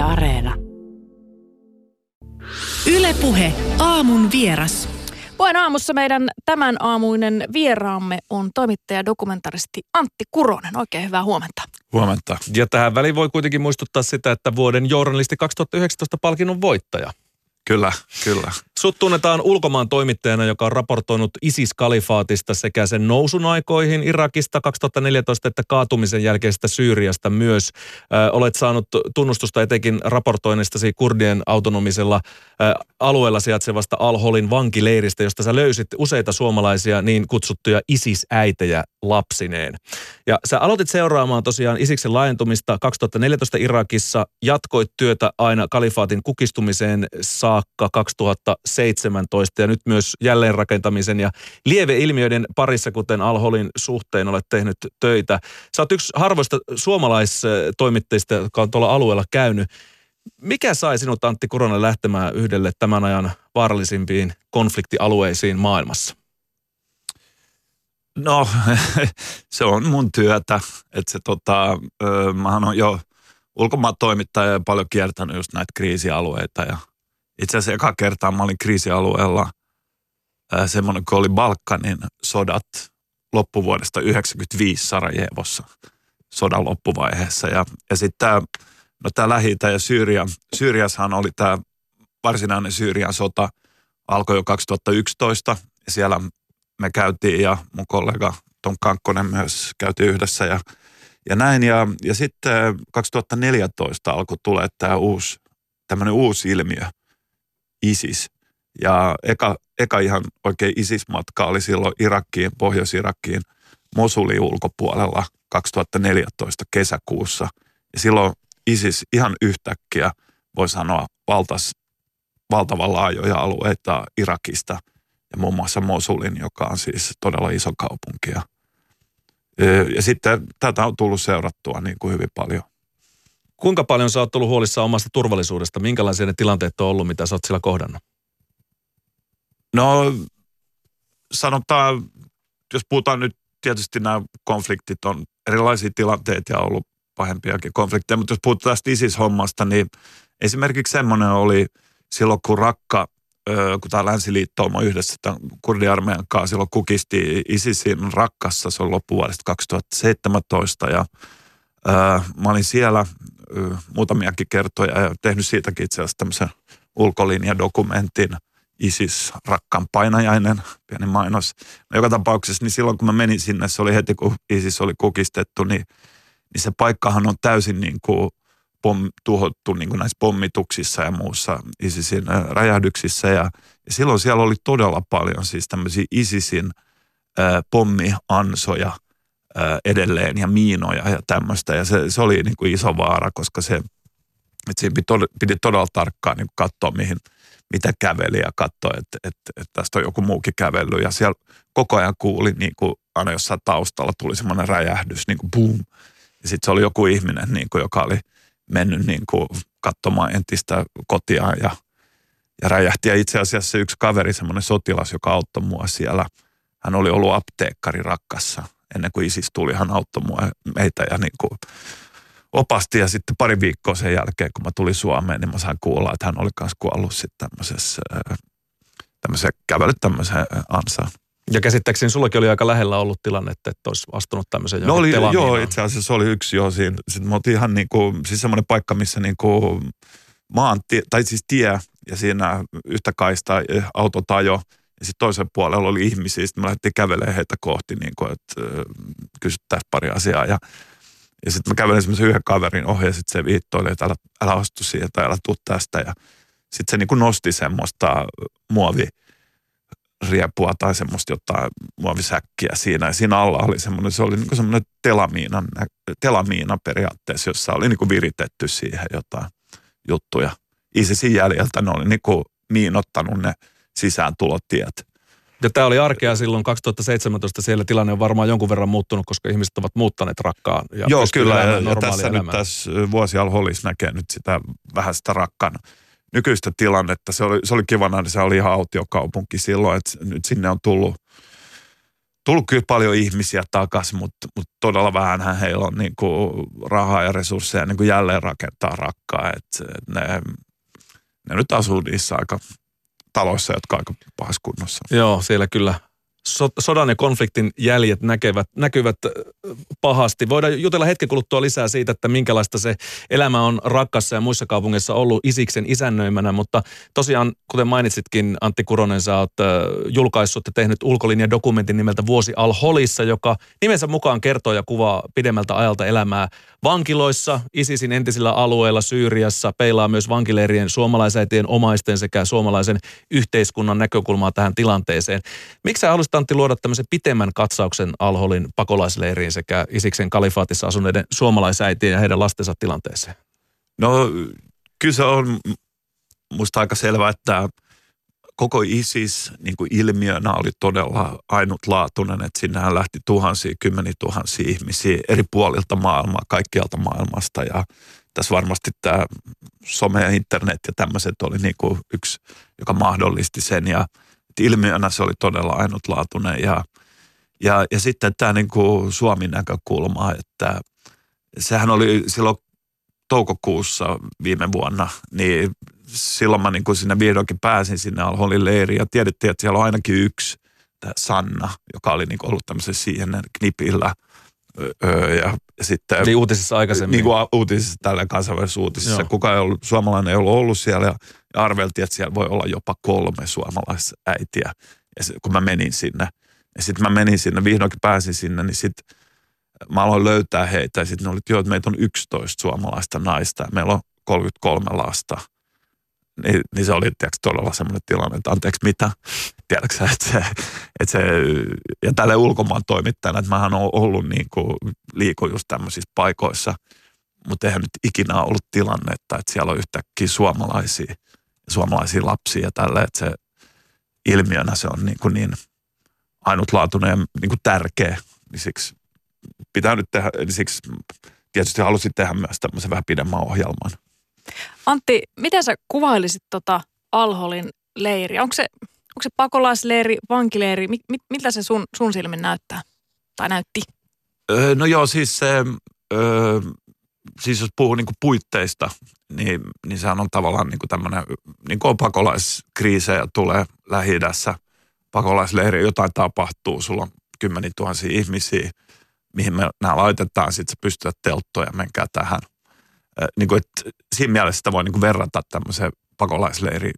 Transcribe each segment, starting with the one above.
Yle Areena. Ylepuhe aamun vieras. Puheen aamussa meidän tämän aamuinen vieraamme on toimittaja dokumentaristi Antti Kuronen. Oikein hyvää huomenta. Huomenta. Ja tähän väliin voi kuitenkin muistuttaa sitä, että vuoden journalisti 2019 palkinnon voittaja. Kyllä, kyllä. Sut tunnetaan ulkomaan toimittajana, joka on raportoinut ISIS-kalifaatista sekä sen nousun aikoihin Irakista 2014 että kaatumisen jälkeisestä Syyriasta myös. Ö, olet saanut tunnustusta etenkin raportoinnistasi kurdien autonomisella ö, alueella sijaitsevasta Al-Holin vankileiristä, josta sä löysit useita suomalaisia niin kutsuttuja ISIS-äitejä lapsineen. Ja sä aloitit seuraamaan tosiaan ISISin laajentumista 2014 Irakissa, jatkoit työtä aina kalifaatin kukistumiseen saakka 2017 ja nyt myös jälleenrakentamisen ja lieveilmiöiden parissa, kuten Al-Holin suhteen olet tehnyt töitä. Sä oot yksi harvoista suomalaistoimittajista, jotka on tuolla alueella käynyt. Mikä sai sinut Antti Korona lähtemään yhdelle tämän ajan vaarallisimpiin konfliktialueisiin maailmassa? No, se on mun työtä. Että se tota, mä oon jo ulkomaan toimittaja ja paljon kiertänyt just näitä kriisialueita. Ja itse asiassa eka kertaa mä olin kriisialueella semmoinen, kun oli Balkanin sodat loppuvuodesta 95 Sarajevossa sodan loppuvaiheessa. Ja, ja sitten tämä no tää lähi ja Syyria, Syyriassahan oli tämä varsinainen Syyrian sota, alkoi jo 2011. Ja siellä me käytiin ja mun kollega Tom Kankkonen myös käytiin yhdessä ja, ja näin. Ja, ja sitten 2014 alkoi tulee tämä uusi, tämmöinen uusi ilmiö, ISIS. Ja eka, eka ihan oikein ISIS-matka oli silloin Irakkiin, Pohjois-Irakkiin, Mosulin ulkopuolella 2014 kesäkuussa. Ja silloin ISIS ihan yhtäkkiä, voi sanoa, valtas valtavan laajoja alueita Irakista – ja muun muassa Mosulin, joka on siis todella iso kaupunki. Ja, sitten tätä on tullut seurattua niin kuin hyvin paljon. Kuinka paljon sä oot tullut huolissaan omasta turvallisuudesta? Minkälaisia ne tilanteet on ollut, mitä sä oot siellä kohdannut? No sanotaan, jos puhutaan nyt tietysti nämä konfliktit on erilaisia tilanteita ja ollut pahempiakin konflikteja, mutta jos puhutaan tästä ISIS-hommasta, niin esimerkiksi semmoinen oli silloin, kun Rakka kun tämä länsiliittouma yhdessä tämän kurdiarmeijan kanssa silloin kukisti ISISin rakkassa, se on loppuvuodesta 2017 ja ää, mä olin siellä muutamiakin kertoja ja tehnyt siitäkin itse asiassa tämmöisen ulkolinjadokumentin ISIS rakkaan painajainen, pieni mainos. No, joka tapauksessa, niin silloin kun mä menin sinne, se oli heti kun ISIS oli kukistettu, niin, niin se paikkahan on täysin niin kuin pom, tuhottu niin kuin näissä pommituksissa ja muussa ISISin räjähdyksissä. Ja, ja silloin siellä oli todella paljon siis tämmöisiä ISISin ää, pommiansoja edelleen ja miinoja ja tämmöistä. Ja se, se oli niin kuin iso vaara, koska se, että siinä piti, todella, piti todella tarkkaan niin katsoa, mihin, mitä käveli ja katsoa, että, että, että tästä on joku muukin kävellyt. Ja siellä koko ajan kuuli, niin kuin aina jossain taustalla tuli semmoinen räjähdys, niin kuin boom. Ja sitten se oli joku ihminen, niin kuin, joka oli – mennyt niin kuin katsomaan entistä kotiaan ja, ja räjähti. Ja itse asiassa yksi kaveri, semmoinen sotilas, joka auttoi mua siellä, hän oli ollut apteekkari rakkassa ennen kuin ISIS tuli, hän auttoi mua, meitä ja niin kuin opasti. Ja sitten pari viikkoa sen jälkeen, kun mä tulin Suomeen, niin mä sain kuulla, että hän oli myös kuollut sitten tämmöisessä, tämmöisessä kävellyt tämmöiseen ansaan. Ja käsittääkseni sullakin oli aika lähellä ollut tilanne, että olisi astunut tämmöisen no oli, Joo, itse asiassa oli yksi jo siinä. Sitten me oltiin ihan niin kuin, siis semmoinen paikka, missä niin kuin maantie, tai siis tie ja siinä yhtä kaista eh, autot ajo. Ja sitten toisen puolella oli ihmisiä, sitten me lähdettiin kävelemään heitä kohti, niin kuin, että kysyttäisiin pari asiaa. Ja, ja sitten mä kävelin semmoisen yhden kaverin ohi ja sitten se viittoili, että älä, älä astu siihen tai älä tuu tästä. Ja sitten se niin kuin nosti semmoista muovi riepua tai semmoista jotain muovisäkkiä siinä. Ja siinä alla oli semmoinen, se oli niin semmoinen telamiina, telamiina periaatteessa, jossa oli niin kuin viritetty siihen jotain juttuja. ISISin jäljiltä ne oli niin kuin miinottanut ne sisääntulotiet. Ja tämä oli arkea silloin 2017. Siellä tilanne on varmaan jonkun verran muuttunut, koska ihmiset ovat muuttaneet rakkaan. Ja Joo, kyllä. Ja, ja tässä elämää. nyt tässä vuosi Hollis näkee nyt sitä vähän sitä rakkaan nykyistä tilannetta. Se oli, se oli kivana, että se oli ihan autiokaupunki silloin, että nyt sinne on tullut, tullut kyllä paljon ihmisiä takaisin, mutta, mutta todella vähän heillä on niin kuin rahaa ja resursseja niin kuin jälleen rakentaa rakkaa. Et ne, ne nyt asuu niissä aika taloissa, jotka aika pahassa kunnossa. Joo, siellä kyllä sodan ja konfliktin jäljet näkevät, näkyvät pahasti. Voidaan jutella hetken kuluttua lisää siitä, että minkälaista se elämä on rakkassa ja muissa kaupungeissa ollut Isiksen isännöimänä, mutta tosiaan, kuten mainitsitkin, Antti Kuronen, sä oot julkaissut ja tehnyt ulkolinjadokumentin nimeltä Vuosi Al-Holissa, joka nimensä mukaan kertoo ja kuvaa pidemmältä ajalta elämää vankiloissa, ISISin entisillä alueilla Syyriassa, peilaa myös vankileirien suomalaisäitien omaisten sekä suomalaisen yhteiskunnan näkökulmaa tähän tilanteeseen. Miksi Antti luoda tämmöisen pitemmän katsauksen Alholin pakolaisleiriin sekä Isiksen kalifaatissa asuneiden suomalaisäitien ja heidän lastensa tilanteeseen? No kyllä se on musta aika selvää, että koko ISIS niin kuin ilmiönä oli todella ainutlaatuinen, että sinnehän lähti tuhansia, kymmeniä tuhansia ihmisiä eri puolilta maailmaa, kaikkialta maailmasta ja tässä varmasti tämä some ja internet ja tämmöiset oli niin kuin yksi, joka mahdollisti sen ja ilmiönä se oli todella ainutlaatuinen ja, ja, ja sitten tämä niin kuin Suomen näkökulma, että sehän oli silloin toukokuussa viime vuonna, niin silloin mä niin kuin sinne vihdoinkin pääsin sinne Alholin leiriin ja tiedettiin, että siellä on ainakin yksi, tämä Sanna, joka oli niin kuin ollut tämmöisen siihen knipillä. Öö, ja, ja sitten, niin uutisissa aikaisemmin. Niin kuin uutisissa, tällä kansainvälisessä uutisissa. Joo. Kuka ei ollut, suomalainen ei ollut ollut siellä ja, ja arveltiin, että siellä voi olla jopa kolme suomalaisäitiä. Ja se, kun mä menin sinne. Ja sitten mä menin sinne, vihdoinkin pääsin sinne, niin sitten mä aloin löytää heitä. Ja sitten ne oli, että että meitä on 11 suomalaista naista ja meillä on 33 lasta niin, niin se oli tiedätkö, todella semmoinen tilanne, että anteeksi mitä, tiedätkö että se, että se, ja tälle ulkomaan toimittajana, että mähän olen ollut niin kuin, liiku just tämmöisissä paikoissa, mutta eihän nyt ikinä ollut tilannetta, että siellä on yhtäkkiä suomalaisia, suomalaisia lapsia ja tälle, että se ilmiönä se on niin, kuin niin ainutlaatuinen ja niin kuin tärkeä, niin siksi pitää nyt tehdä, niin siksi tietysti halusin tehdä myös tämmöisen vähän pidemmän ohjelman. Antti, miten sä kuvailisit tota Alholin leiriä? Onko se, onko se pakolaisleiri, vankileiri? Mi, mi, miltä se sun, sun silmin näyttää tai näytti? Öö, no joo, siis se, öö, siis jos puhuu niinku puitteista, niin, niin sehän on tavallaan niinku tämmöinen, niin kuin on pakolaiskriisejä tulee lähi pakolaisleiri, jotain tapahtuu, sulla on kymmeniä tuhansia ihmisiä, mihin me nämä laitetaan, sitten sä pystyt telttoja, menkää tähän – niin kuin, että siinä mielessä sitä voi niin kuin verrata tämmöiseen pakolaisleiri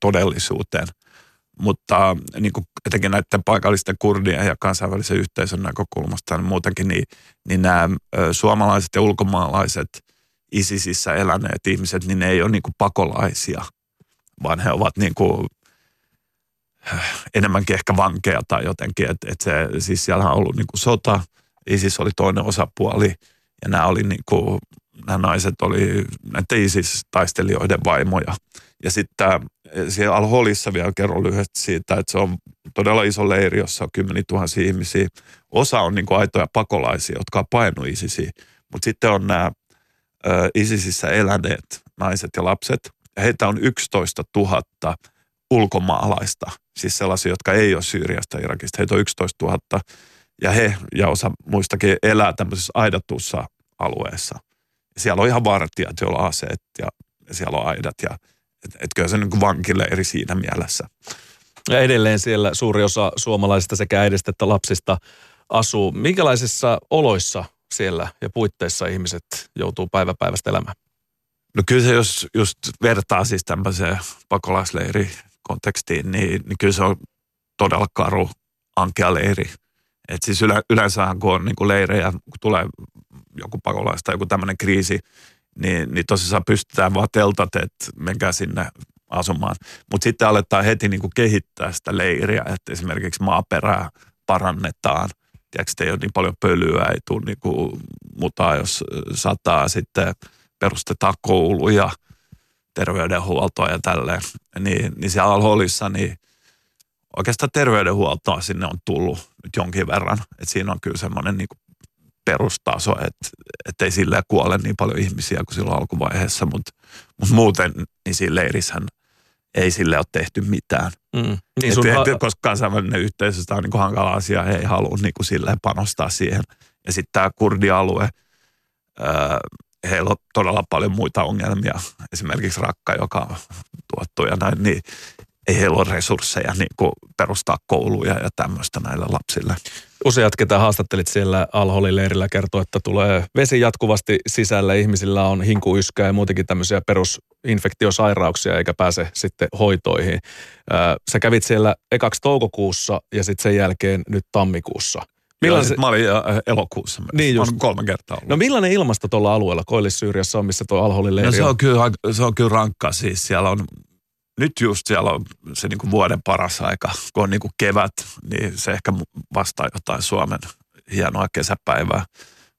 todellisuuteen. Mutta niin kuin etenkin näiden paikallisten kurdien ja kansainvälisen yhteisön näkökulmasta niin muutenkin, niin, niin nämä suomalaiset ja ulkomaalaiset ISISissä eläneet ihmiset, niin ne ei ole niin kuin pakolaisia, vaan he ovat niin kuin enemmänkin ehkä vankeja tai jotenkin. Että et se, siis siellä on ollut niin kuin sota, ISIS oli toinen osapuoli ja nämä oli niin kuin nämä naiset oli näiden ISIS-taistelijoiden vaimoja. Ja sitten siellä Al-Holissa vielä kerron lyhyesti siitä, että se on todella iso leiri, jossa on kymmeniä tuhansia ihmisiä. Osa on niin kuin aitoja pakolaisia, jotka on painut ISISiä. Mutta sitten on nämä ISISissä eläneet naiset ja lapset. Heitä on 11 000 ulkomaalaista, siis sellaisia, jotka ei ole Syyriasta ja Irakista. Heitä on 11 000 ja he ja osa muistakin elää tämmöisessä aidatussa alueessa – siellä on ihan vartijat, joilla on aseet ja siellä on aidat ja et, et kyllä se niin vankileiri siinä mielessä. Ja edelleen siellä suuri osa suomalaisista sekä äidistä että lapsista asuu. Minkälaisissa oloissa siellä ja puitteissa ihmiset joutuu päivä päivästä elämään? No kyllä se, jos just vertaa siis tämmöiseen pakolaisleiri kontekstiin, niin, niin kyllä se on todella karu, ankea leiri. Et siis yle, yleensähän kun on niin kuin leirejä, kun tulee joku pakolaista tai joku tämmöinen kriisi, niin, niin tosissaan pystytään vaan teltat, että menkää sinne asumaan. Mutta sitten aletaan heti niin kuin kehittää sitä leiriä, että esimerkiksi maaperää parannetaan. Tiedätkö, ei ole niin paljon pölyä, ei tule niin kuin mutaa, jos sataa. Sitten perustetaan kouluja, terveydenhuoltoa ja tälleen. Niin, niin siellä Alholissa, niin oikeastaan terveydenhuoltoa sinne on tullut nyt jonkin verran. Että siinä on kyllä semmoinen niin perustaso, että et ei sillä kuole niin paljon ihmisiä kuin silloin alkuvaiheessa, mutta mut muuten niin siinä leirissähän ei sille ole tehty mitään. Mm. Niin sun... et, et, koska kansainvälinen yhteisö sitä on niin hankala asia, he ei halua niin kuin silleen panostaa siihen. Ja sitten tämä kurdialue, ää, heillä on todella paljon muita ongelmia. Esimerkiksi Rakka, joka on tuottu ja näin, niin ei heillä ole resursseja niin kuin perustaa kouluja ja tämmöistä näille lapsille. Useat, ketä haastattelit siellä Alholin leirillä, kertoo, että tulee vesi jatkuvasti sisälle. Ihmisillä on hinkuyskää ja muutenkin tämmöisiä perusinfektiosairauksia eikä pääse sitten hoitoihin. Sä kävit siellä ekaksi toukokuussa ja sitten sen jälkeen nyt tammikuussa. Millainen se... Mä olin elokuussa. Niin just. kolme kertaa ollut. No millainen ilmasto tuolla alueella Koillis-Syyriassa on, missä tuo Alholin leiri no, se on? Kyllä, se on kyllä rankka siis. Siellä on nyt just siellä on se niin kuin vuoden paras aika, kun on niin kuin kevät, niin se ehkä vastaa jotain Suomen hienoa kesäpäivää.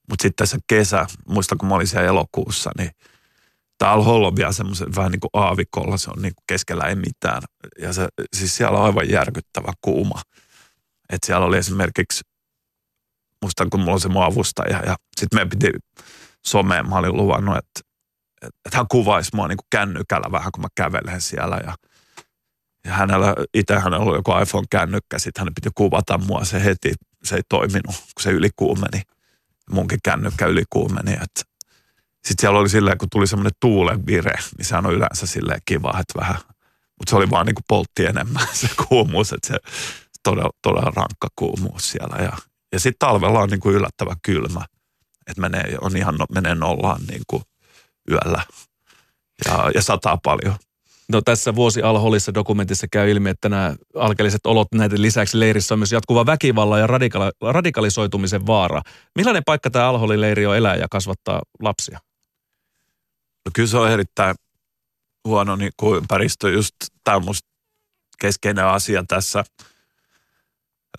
Mutta sitten se kesä, muistan kun mä olin siellä elokuussa, niin tämä Al on vielä semmoisen vähän niin kuin aavikolla, se on niin kuin keskellä ei mitään. Ja se, siis siellä on aivan järkyttävä kuuma. Että siellä oli esimerkiksi, muistan kun mulla on se mun avustaja ja sitten meidän piti someen, mä olin luvannut, että että hän kuvaisi mua niin kuin kännykällä vähän, kun mä kävelen siellä ja, ja hänellä, itse hänellä oli joku iPhone-kännykkä, sitten hän piti kuvata mua, se heti, se ei toiminut, kun se ylikuumeni. Munkin kännykkä ylikuumeni, että sitten siellä oli silleen, kun tuli semmoinen tuulen vire, niin sehän on yleensä silleen kiva, että vähän, mutta se oli vaan niin kuin poltti enemmän se kuumuus, että se todella, todella rankka kuumuus siellä. Ja, ja sitten talvella on niin kuin yllättävän kylmä, että menee, on ihan, menee nollaan niin kuin yöllä ja, ja sataa paljon. No tässä vuosi Alholissa dokumentissa käy ilmi, että nämä alkeelliset olot näiden lisäksi leirissä on myös jatkuva väkivallan ja radikali- radikalisoitumisen vaara. Millainen paikka tämä Alholin leiri on elää ja kasvattaa lapsia? No kyllä se on erittäin huono niin kuin ympäristö. Just tämä on keskeinen asia tässä.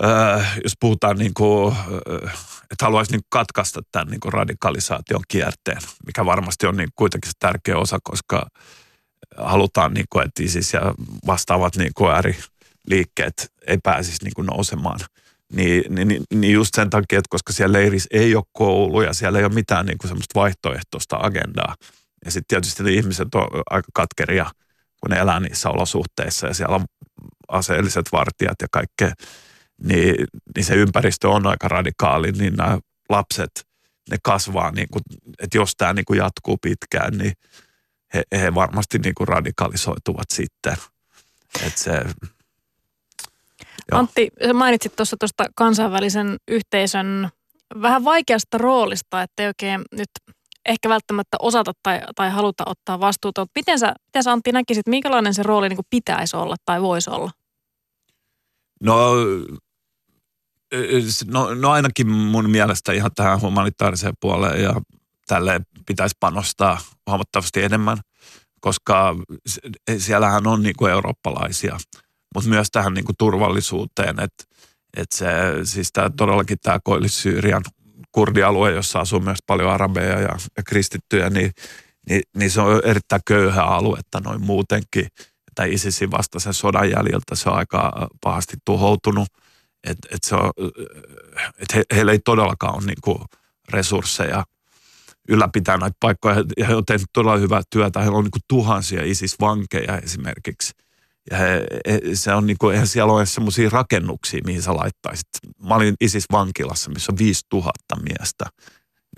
Öö, jos puhutaan niin kuin, öö, että haluaisi niin katkaista tämän niin radikalisaation kierteen, mikä varmasti on niin kuitenkin se tärkeä osa, koska halutaan, niin kuin, että ISIS ja vastaavat niin kuin ääriliikkeet ei pääsisi niin kuin nousemaan. Niin, niin, niin just sen takia, että koska siellä leirissä ei ole kouluja, siellä ei ole mitään niin kuin semmoista vaihtoehtoista agendaa. Ja sitten tietysti ne ihmiset on aika katkeria, kun ne elää niissä olosuhteissa ja siellä on aseelliset vartijat ja kaikkea niin, niin se ympäristö on aika radikaali, niin nämä lapset, ne kasvaa, niin kuin, että jos tämä niin kuin jatkuu pitkään, niin he, he varmasti niin kuin radikalisoituvat sitten. Että se, Joo. Antti, mainitsit tuossa tuosta kansainvälisen yhteisön vähän vaikeasta roolista, että ei oikein nyt ehkä välttämättä osata tai, tai haluta ottaa vastuuta. Miten sä, miten sä Antti näkisit, minkälainen se rooli niin kuin pitäisi olla tai voisi olla? No, no, no ainakin mun mielestä ihan tähän humanitaariseen puoleen ja tälle pitäisi panostaa huomattavasti enemmän, koska siellähän on niin kuin eurooppalaisia, mutta myös tähän niin kuin turvallisuuteen, että että se, siis tämä todellakin tämä Koillis-Syyrian kurdialue, jossa asuu myös paljon arabeja ja, ja kristittyjä, niin, niin, niin se on erittäin köyhä aluetta noin muutenkin – tai ISISin vastaisen sodan jäljiltä se on aika pahasti tuhoutunut. Että et se on, et he, heillä ei todellakaan ole niinku resursseja ylläpitää näitä paikkoja. Ja he on tehnyt todella hyvää työtä. Heillä on niinku tuhansia ISIS-vankeja esimerkiksi. Ja he, he, se on niinku, eihän siellä ole semmoisia rakennuksia, mihin sä laittaisit. Mä olin ISIS-vankilassa, missä on 5000 miestä.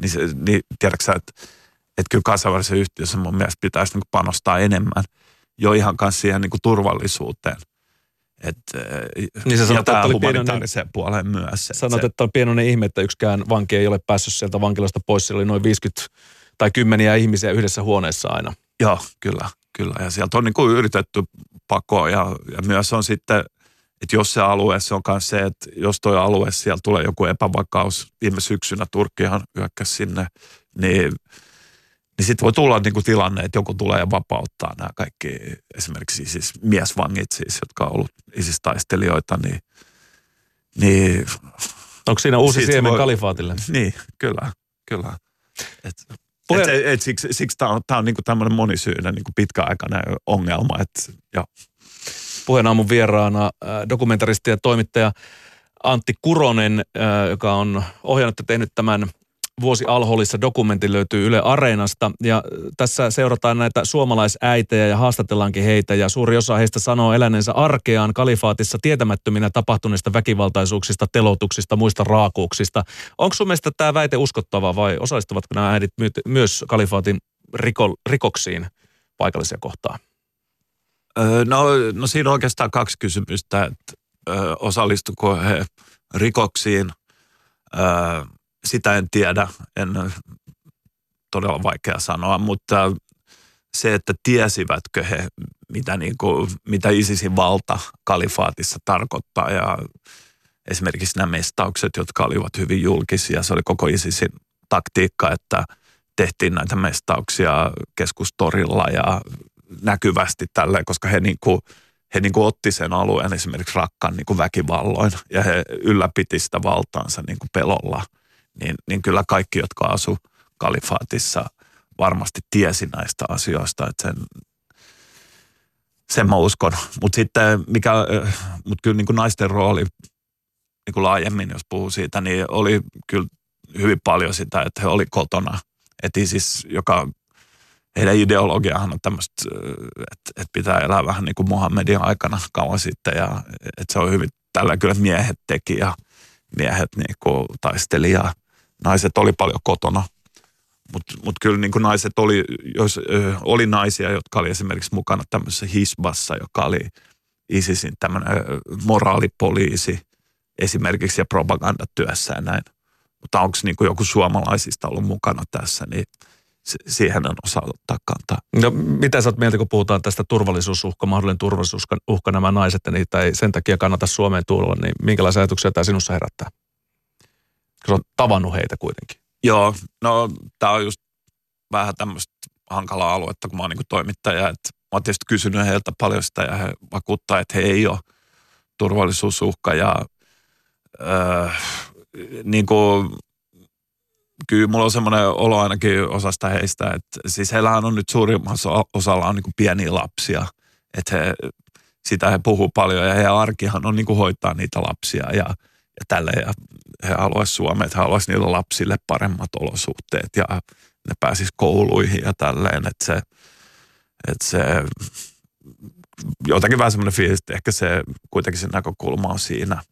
Niin, se, niin tiedätkö että että kyllä kansainvälisessä yhtiössä mun mielestä pitäisi niinku panostaa enemmän – jo ihan kanssa siihen niin kuin turvallisuuteen. Et, niin sä sanot, että oli pienoinen, puoleen myös. Sanot, että on pienoinen ihme, että yksikään vanki ei ole päässyt sieltä vankilasta pois. Siellä oli noin 50 tai kymmeniä ihmisiä yhdessä huoneessa aina. Joo, kyllä, kyllä. Ja sieltä on niin kuin yritetty pakoa ja, ja myös on sitten, että jos se alue, se on myös se, että jos tuo alue, siellä tulee joku epävakaus. Viime syksynä Turkkihan hyökkäsi sinne, niin niin sitten voi tulla niin kuin tilanne, että joku tulee ja vapauttaa nämä kaikki esimerkiksi siis miesvangit siis, jotka on ollut isistaistelijoita, niin, niin Onko siinä uusi siemen voi, kalifaatille? Niin, kyllä, kyllä. Et, Puhe... et, et, et, siksi, siksi tämä on, tää on niinku tämmöinen monisyinen niinku pitkäaikainen ongelma. Et, ja. Puheen aamun vieraana äh, dokumentaristi ja toimittaja Antti Kuronen, äh, joka on ohjannut ja tehnyt tämän Vuosi Alholissa dokumentti löytyy Yle Areenasta ja tässä seurataan näitä suomalaisäitejä ja haastatellaankin heitä ja suuri osa heistä sanoo eläneensä arkeaan kalifaatissa tietämättöminä tapahtuneista väkivaltaisuuksista, telotuksista, muista raakuuksista. Onko sun mielestä tämä väite uskottava vai osallistuvatko nämä äidit myös kalifaatin riko, rikoksiin paikallisia kohtaan? no, no siinä on oikeastaan kaksi kysymystä, että osallistuko he rikoksiin. Sitä en tiedä, en todella vaikea sanoa, mutta se, että tiesivätkö he, mitä, niin kuin, mitä ISISin valta kalifaatissa tarkoittaa ja esimerkiksi nämä mestaukset, jotka olivat hyvin julkisia, se oli koko ISISin taktiikka, että tehtiin näitä mestauksia keskustorilla ja näkyvästi tälleen, koska he niin kuin, he niin kuin otti sen alueen esimerkiksi rakkaan niin kuin väkivalloin ja he ylläpiti sitä valtaansa niin kuin pelolla. Niin, niin kyllä kaikki, jotka asu kalifaatissa, varmasti tiesi näistä asioista, että sen, sen mä uskon. Mutta sitten, mikä, mutta kyllä niin kuin naisten rooli niin kuin laajemmin, jos puhuu siitä, niin oli kyllä hyvin paljon sitä, että he oli kotona. Että siis, joka heidän ideologiahan on tämmöistä, että, että pitää elää vähän niin kuin Muhammedin aikana kauan sitten ja että se on hyvin tällä kyllä miehet teki ja miehet niin kuin taisteli ja naiset oli paljon kotona. Mutta mut kyllä niin naiset oli, jos, oli naisia, jotka oli esimerkiksi mukana tämmöisessä hisbassa, joka oli ISISin tämmöinen moraalipoliisi esimerkiksi ja propagandatyössä ja näin. Mutta onko niin joku suomalaisista ollut mukana tässä, niin – siihen on osa ottaa kantaa. No mitä sä oot mieltä, kun puhutaan tästä turvallisuusuhka, mahdollinen turvallisuusuhka nämä naiset ja niitä ei sen takia kannata Suomeen tulla, niin minkälaisia ajatuksia tämä sinussa herättää? Kun olet tavannut heitä kuitenkin. Joo, no tämä on just vähän tämmöistä hankalaa aluetta, kun mä oon niin toimittaja, että mä oon tietysti kysynyt heiltä paljon sitä ja he vakuuttaa, että he ei ole turvallisuusuhka ja öö, niin kuin kyllä mulla on semmoinen olo ainakin osasta heistä, että siis heillähän on nyt suurimmassa osalla on niin pieniä lapsia, että he, sitä he puhuu paljon ja heidän arkihan on niin hoitaa niitä lapsia ja, ja tälle ja he haluaisivat Suomeen, että haluaisivat niille lapsille paremmat olosuhteet ja ne pääsis kouluihin ja tälleen, että se, että se jotenkin vähän semmoinen fiilis, että ehkä se kuitenkin se näkökulma on siinä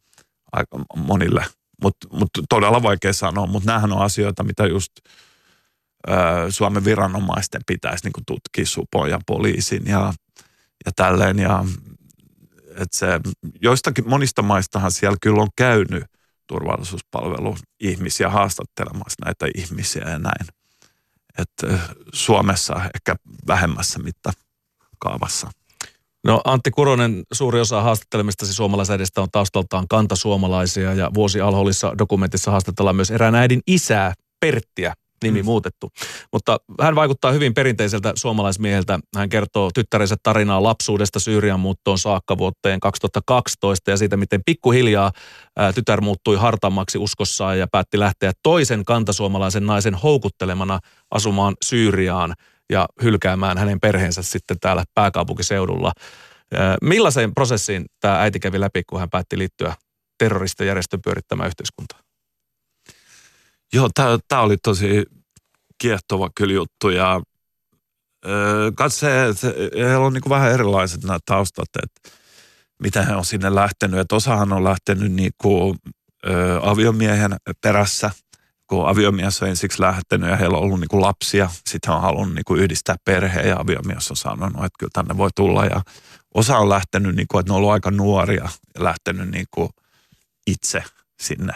aika monille – mutta mut todella vaikea sanoa, mutta nämähän on asioita, mitä just ö, Suomen viranomaisten pitäisi niinku tutkia supon ja poliisin ja, ja tälleen. Ja, et se, joistakin monista maistahan siellä kyllä on käynyt turvallisuuspalvelu ihmisiä haastattelemassa näitä ihmisiä ja näin. Et Suomessa ehkä vähemmässä mittakaavassa. No Antti Kuronen, suuri osa haastattelemistasi suomalaisäidistä on taustaltaan kantasuomalaisia ja vuosi Alholissa dokumentissa haastatellaan myös erään äidin isää, Perttiä, nimi mm. muutettu. Mutta hän vaikuttaa hyvin perinteiseltä suomalaismieheltä. Hän kertoo tyttärensä tarinaa lapsuudesta Syyrian muuttoon saakka vuoteen 2012 ja siitä, miten pikkuhiljaa tytär muuttui hartammaksi uskossaan ja päätti lähteä toisen kantasuomalaisen naisen houkuttelemana asumaan Syyriaan – ja hylkäämään hänen perheensä sitten täällä pääkaupunkiseudulla. Millaiseen prosessiin tämä äiti kävi läpi, kun hän päätti liittyä terroristijärjestön pyörittämään yhteiskuntaa? Joo, tämä oli tosi kiehtova kyllä juttu ja katse, heillä on niin vähän erilaiset nämä taustat, että miten he on sinne lähtenyt. Että osahan on lähtenyt niin kuin, ö, aviomiehen perässä – kun aviomies on ensiksi lähtenyt ja heillä on ollut niin kuin lapsia, sitten on halunnut niin kuin yhdistää perheen ja aviomies on sanonut, että kyllä tänne voi tulla. Ja osa on lähtenyt, niin kuin, että ne on ollut aika nuoria ja lähtenyt niin kuin itse sinne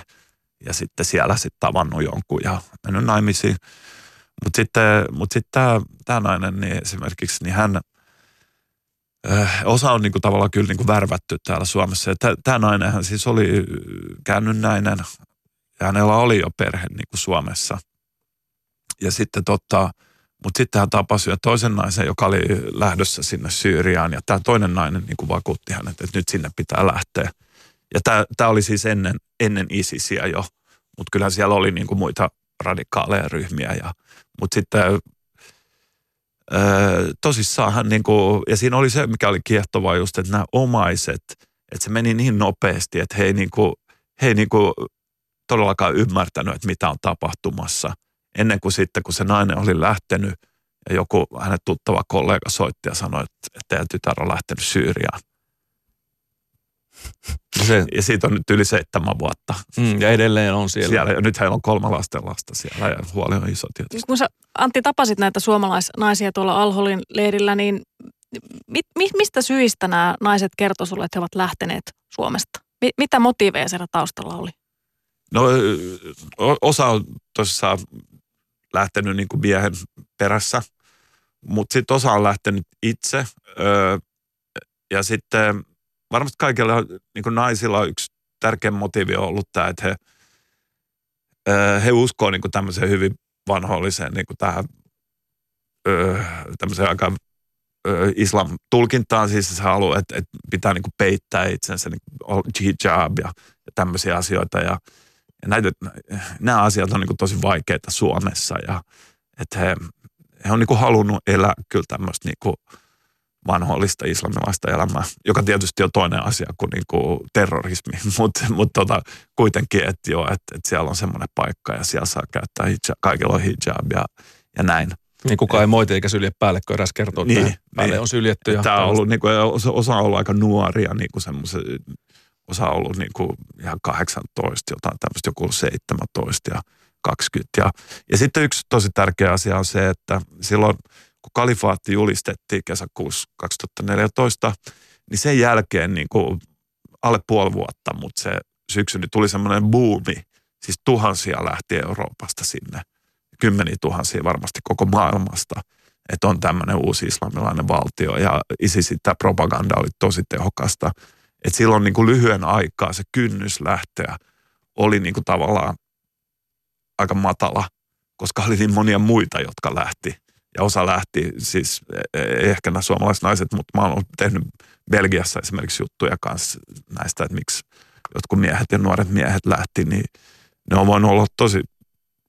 ja sitten siellä sitten tavannut jonkun ja mennyt naimisiin. Mutta sitten, mut sitten tämä, nainen niin esimerkiksi, niin hän, äh, osa on niinku tavallaan kyllä niinku värvätty täällä Suomessa. Tämä nainen hän siis oli käännynnäinen, ja hänellä oli jo perhe niin kuin Suomessa. Ja sitten tota, mutta sitten hän tapasi jo toisen naisen, joka oli lähdössä sinne Syyriaan. Ja tämä toinen nainen niin kuin vakuutti hänet, että nyt sinne pitää lähteä. Ja tämä oli siis ennen, ennen ISISiä jo. Mutta kyllähän siellä oli niin kuin muita radikaaleja ryhmiä. Ja, mutta sitten öö, tosissaan hän, niin kuin, ja siinä oli se, mikä oli kiehtovaa just, että nämä omaiset, että se meni niin nopeasti, että he ei, niin kuin, he ei niin kuin todellakaan ymmärtänyt, että mitä on tapahtumassa. Ennen kuin sitten, kun se nainen oli lähtenyt ja joku hänen tuttava kollega soitti ja sanoi, että, että teidän tytär on lähtenyt Syyriaan. Se, ja siitä on nyt yli seitsemän vuotta. Mm, ja edelleen on siellä. siellä. Ja nyt heillä on kolme lasten lasta siellä ja huoli on iso tietysti. Kun sä Antti tapasit näitä suomalaisnaisia tuolla Alholin leirillä, niin mi, mi, mistä syistä nämä naiset kertoivat sulle, että he ovat lähteneet Suomesta? Mi, mitä motiiveja siellä taustalla oli? No osa on tosissaan lähtenyt niin kuin miehen perässä, mutta sitten osa on lähtenyt itse. ja sitten varmasti kaikilla niin naisilla yksi tärkeä motiivi on ollut tämä, että he, he uskoo niin tämmöiseen hyvin vanhoilliseen niin tähän tämmöiseen aika islam tulkintaan, siis se haluaa, että, että pitää niin peittää itsensä, niin hijab ja, ja tämmöisiä asioita. Ja, ja näitä, nämä asiat on niin tosi vaikeita Suomessa ja että he, he on niin halunnut elää kyllä tämmöistä niin kuin vanhoillista islamilaista elämää, joka tietysti on toinen asia kuin, niin kuin terrorismi, mutta mut tota, kuitenkin, että joo, että, että siellä on semmoinen paikka ja siellä saa käyttää hijab, kaikilla on hijab ja, ja näin. Niin kukaan ei moiti eikä sylje päälle, kun eräs kertoo, että niin, päälle niin. on syljetty. Ja Tämä on ollut, niin kuin, osa on ollut aika nuoria, niin kuin semmoisen, osa on ollut niin kuin ihan 18, jotain tämmöistä, joku 17 ja 20. Ja, ja sitten yksi tosi tärkeä asia on se, että silloin kun kalifaatti julistettiin kesäkuussa 2014, niin sen jälkeen niin kuin alle puoli vuotta, mutta se syksy niin tuli semmoinen buumi, siis tuhansia lähti Euroopasta sinne – kymmeniä tuhansia varmasti koko maailmasta, että on tämmöinen uusi islamilainen valtio ja ISISin tämä propaganda oli tosi tehokasta. Että silloin niin kuin lyhyen aikaa se kynnys lähteä oli niin kuin tavallaan aika matala, koska oli niin monia muita, jotka lähti. Ja osa lähti, siis e, e, ehkä nämä suomalaiset naiset, mutta mä oon tehnyt Belgiassa esimerkiksi juttuja kanssa näistä, että miksi jotkut miehet ja nuoret miehet lähti, niin ne on voinut olla tosi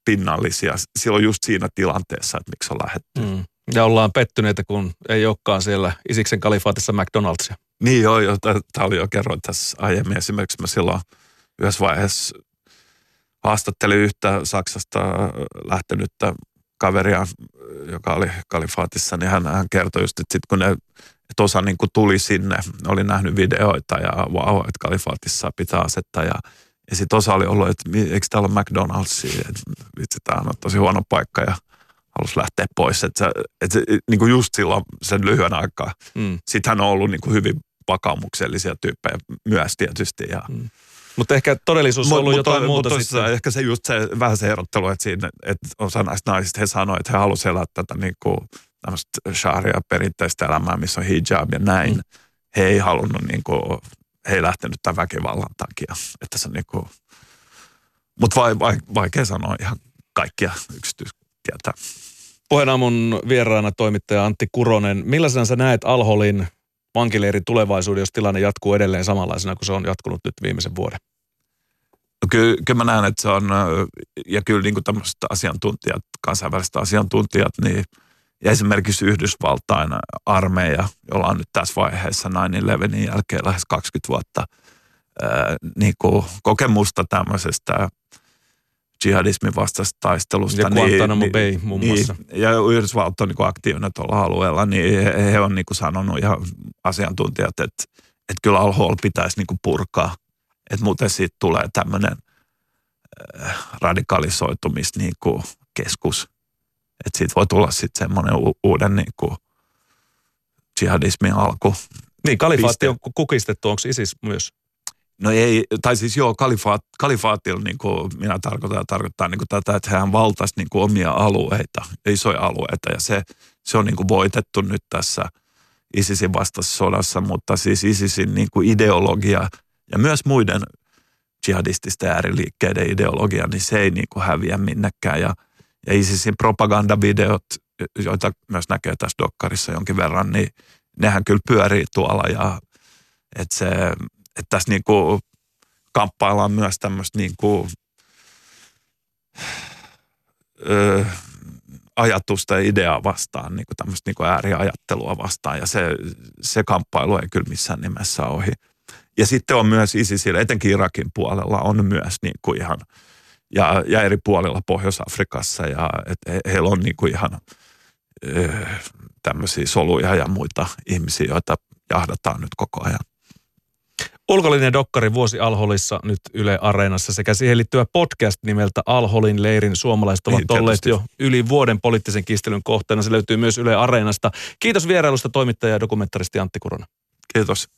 pinnallisia silloin just siinä tilanteessa, että miksi on lähetty. Mm. Ja ollaan pettyneitä, kun ei olekaan siellä Isiksen kalifaatissa McDonald'sia. Niin joo, jo, tämä oli jo kerroin tässä aiemmin. Esimerkiksi mä silloin yhdessä vaiheessa haastattelin yhtä Saksasta lähtenyttä kaveria, joka oli kalifaatissa, niin hän, hän kertoi just, että sit kun ne, että osa niin kuin tuli sinne, oli nähnyt videoita ja wow, että kalifaatissa pitää asettaa ja ja sitten osa oli ollut, että eikö täällä ole McDonald's, että vitsi, tämä on tosi huono paikka ja halusi lähteä pois. Että, että se, niin kuin just silloin sen lyhyen aikaa. Mm. Sitten hän on ollut niin kuin hyvin vakaumuksellisia tyyppejä myös tietysti. Ja, mm. Mutta ehkä todellisuus on ollut mutta, jotain muuta mutta sitten. Ehkä se just se, vähän se erottelu, että, siinä, että osa näistä naisista he sanoivat, että he halusivat elää tätä niin kuin, tämmöistä sharia perinteistä elämää, missä on hijab ja näin. Mm. He ei halunnut niin kuin, he ei lähtenyt tämän väkivallan takia. Että se niinku, mutta vai, vai, vaikea sanoa ihan kaikkia yksityistietä. mun vieraana toimittaja Antti Kuronen. Millaisena sä näet Alholin vankileirin tulevaisuuden, jos tilanne jatkuu edelleen samanlaisena kuin se on jatkunut nyt viimeisen vuoden? No kyllä, kyllä mä näen, että se on, ja kyllä niin kuin tämmöiset asiantuntijat, kansainväliset asiantuntijat, niin – ja esimerkiksi Yhdysvaltain armeija, jolla on nyt tässä vaiheessa 9-11 jälkeen lähes 20 vuotta ää, niin kuin kokemusta tämmöisestä jihadismin vastaista taistelusta. Ja Guantanamo niin, Bay muun niin, muassa. Niin, ja Yhdysvallat on niin aktiivinen tuolla alueella, niin he, he on niin kuin sanonut ihan asiantuntijat, että, että kyllä al pitäisi niin kuin purkaa, että muuten siitä tulee tämmöinen radikalisoitumis niin kuin keskus – että siitä voi tulla sitten semmoinen u- uuden niin kuin jihadismin alku. Niin, kalifaatti on kukistettu, onko ISIS myös? No ei, tai siis joo, kalifaat, kalifaatilla niin kuin minä tarkoitan, tarkoittaa niin kuin tätä, että hän valtaisi niin kuin omia alueita, isoja alueita, ja se, se on niin kuin voitettu nyt tässä ISISin vastaisessa sodassa, mutta siis ISISin niin kuin ideologia ja myös muiden jihadististen ääriliikkeiden ideologia, niin se ei niin kuin häviä minnekään, ja – ja ISISin propagandavideot, joita myös näkee tässä dokkarissa jonkin verran, niin nehän kyllä pyörii tuolla ja että se, että tässä niinku kamppaillaan myös tämmöistä niinku, ö, ajatusta ja ideaa vastaan, niin tämmöistä niin ääriajattelua vastaan ja se, se kamppailu ei kyllä missään nimessä ohi. Ja sitten on myös ISISille, etenkin Irakin puolella, on myös niin kuin ihan – ja, ja eri puolilla Pohjois-Afrikassa ja et he, heillä on niin kuin ihan tämmöisiä soluja ja muita ihmisiä, joita jahdataan nyt koko ajan. Ulkollinen dokkari Vuosi Alholissa nyt Yle Areenassa sekä siihen liittyvä podcast nimeltä Alholin leirin suomalaiset ovat niin, olleet jo yli vuoden poliittisen kistelyn kohteena. Se löytyy myös Yle Areenasta. Kiitos vierailusta toimittaja ja dokumentaristi Antti Kuronen. Kiitos.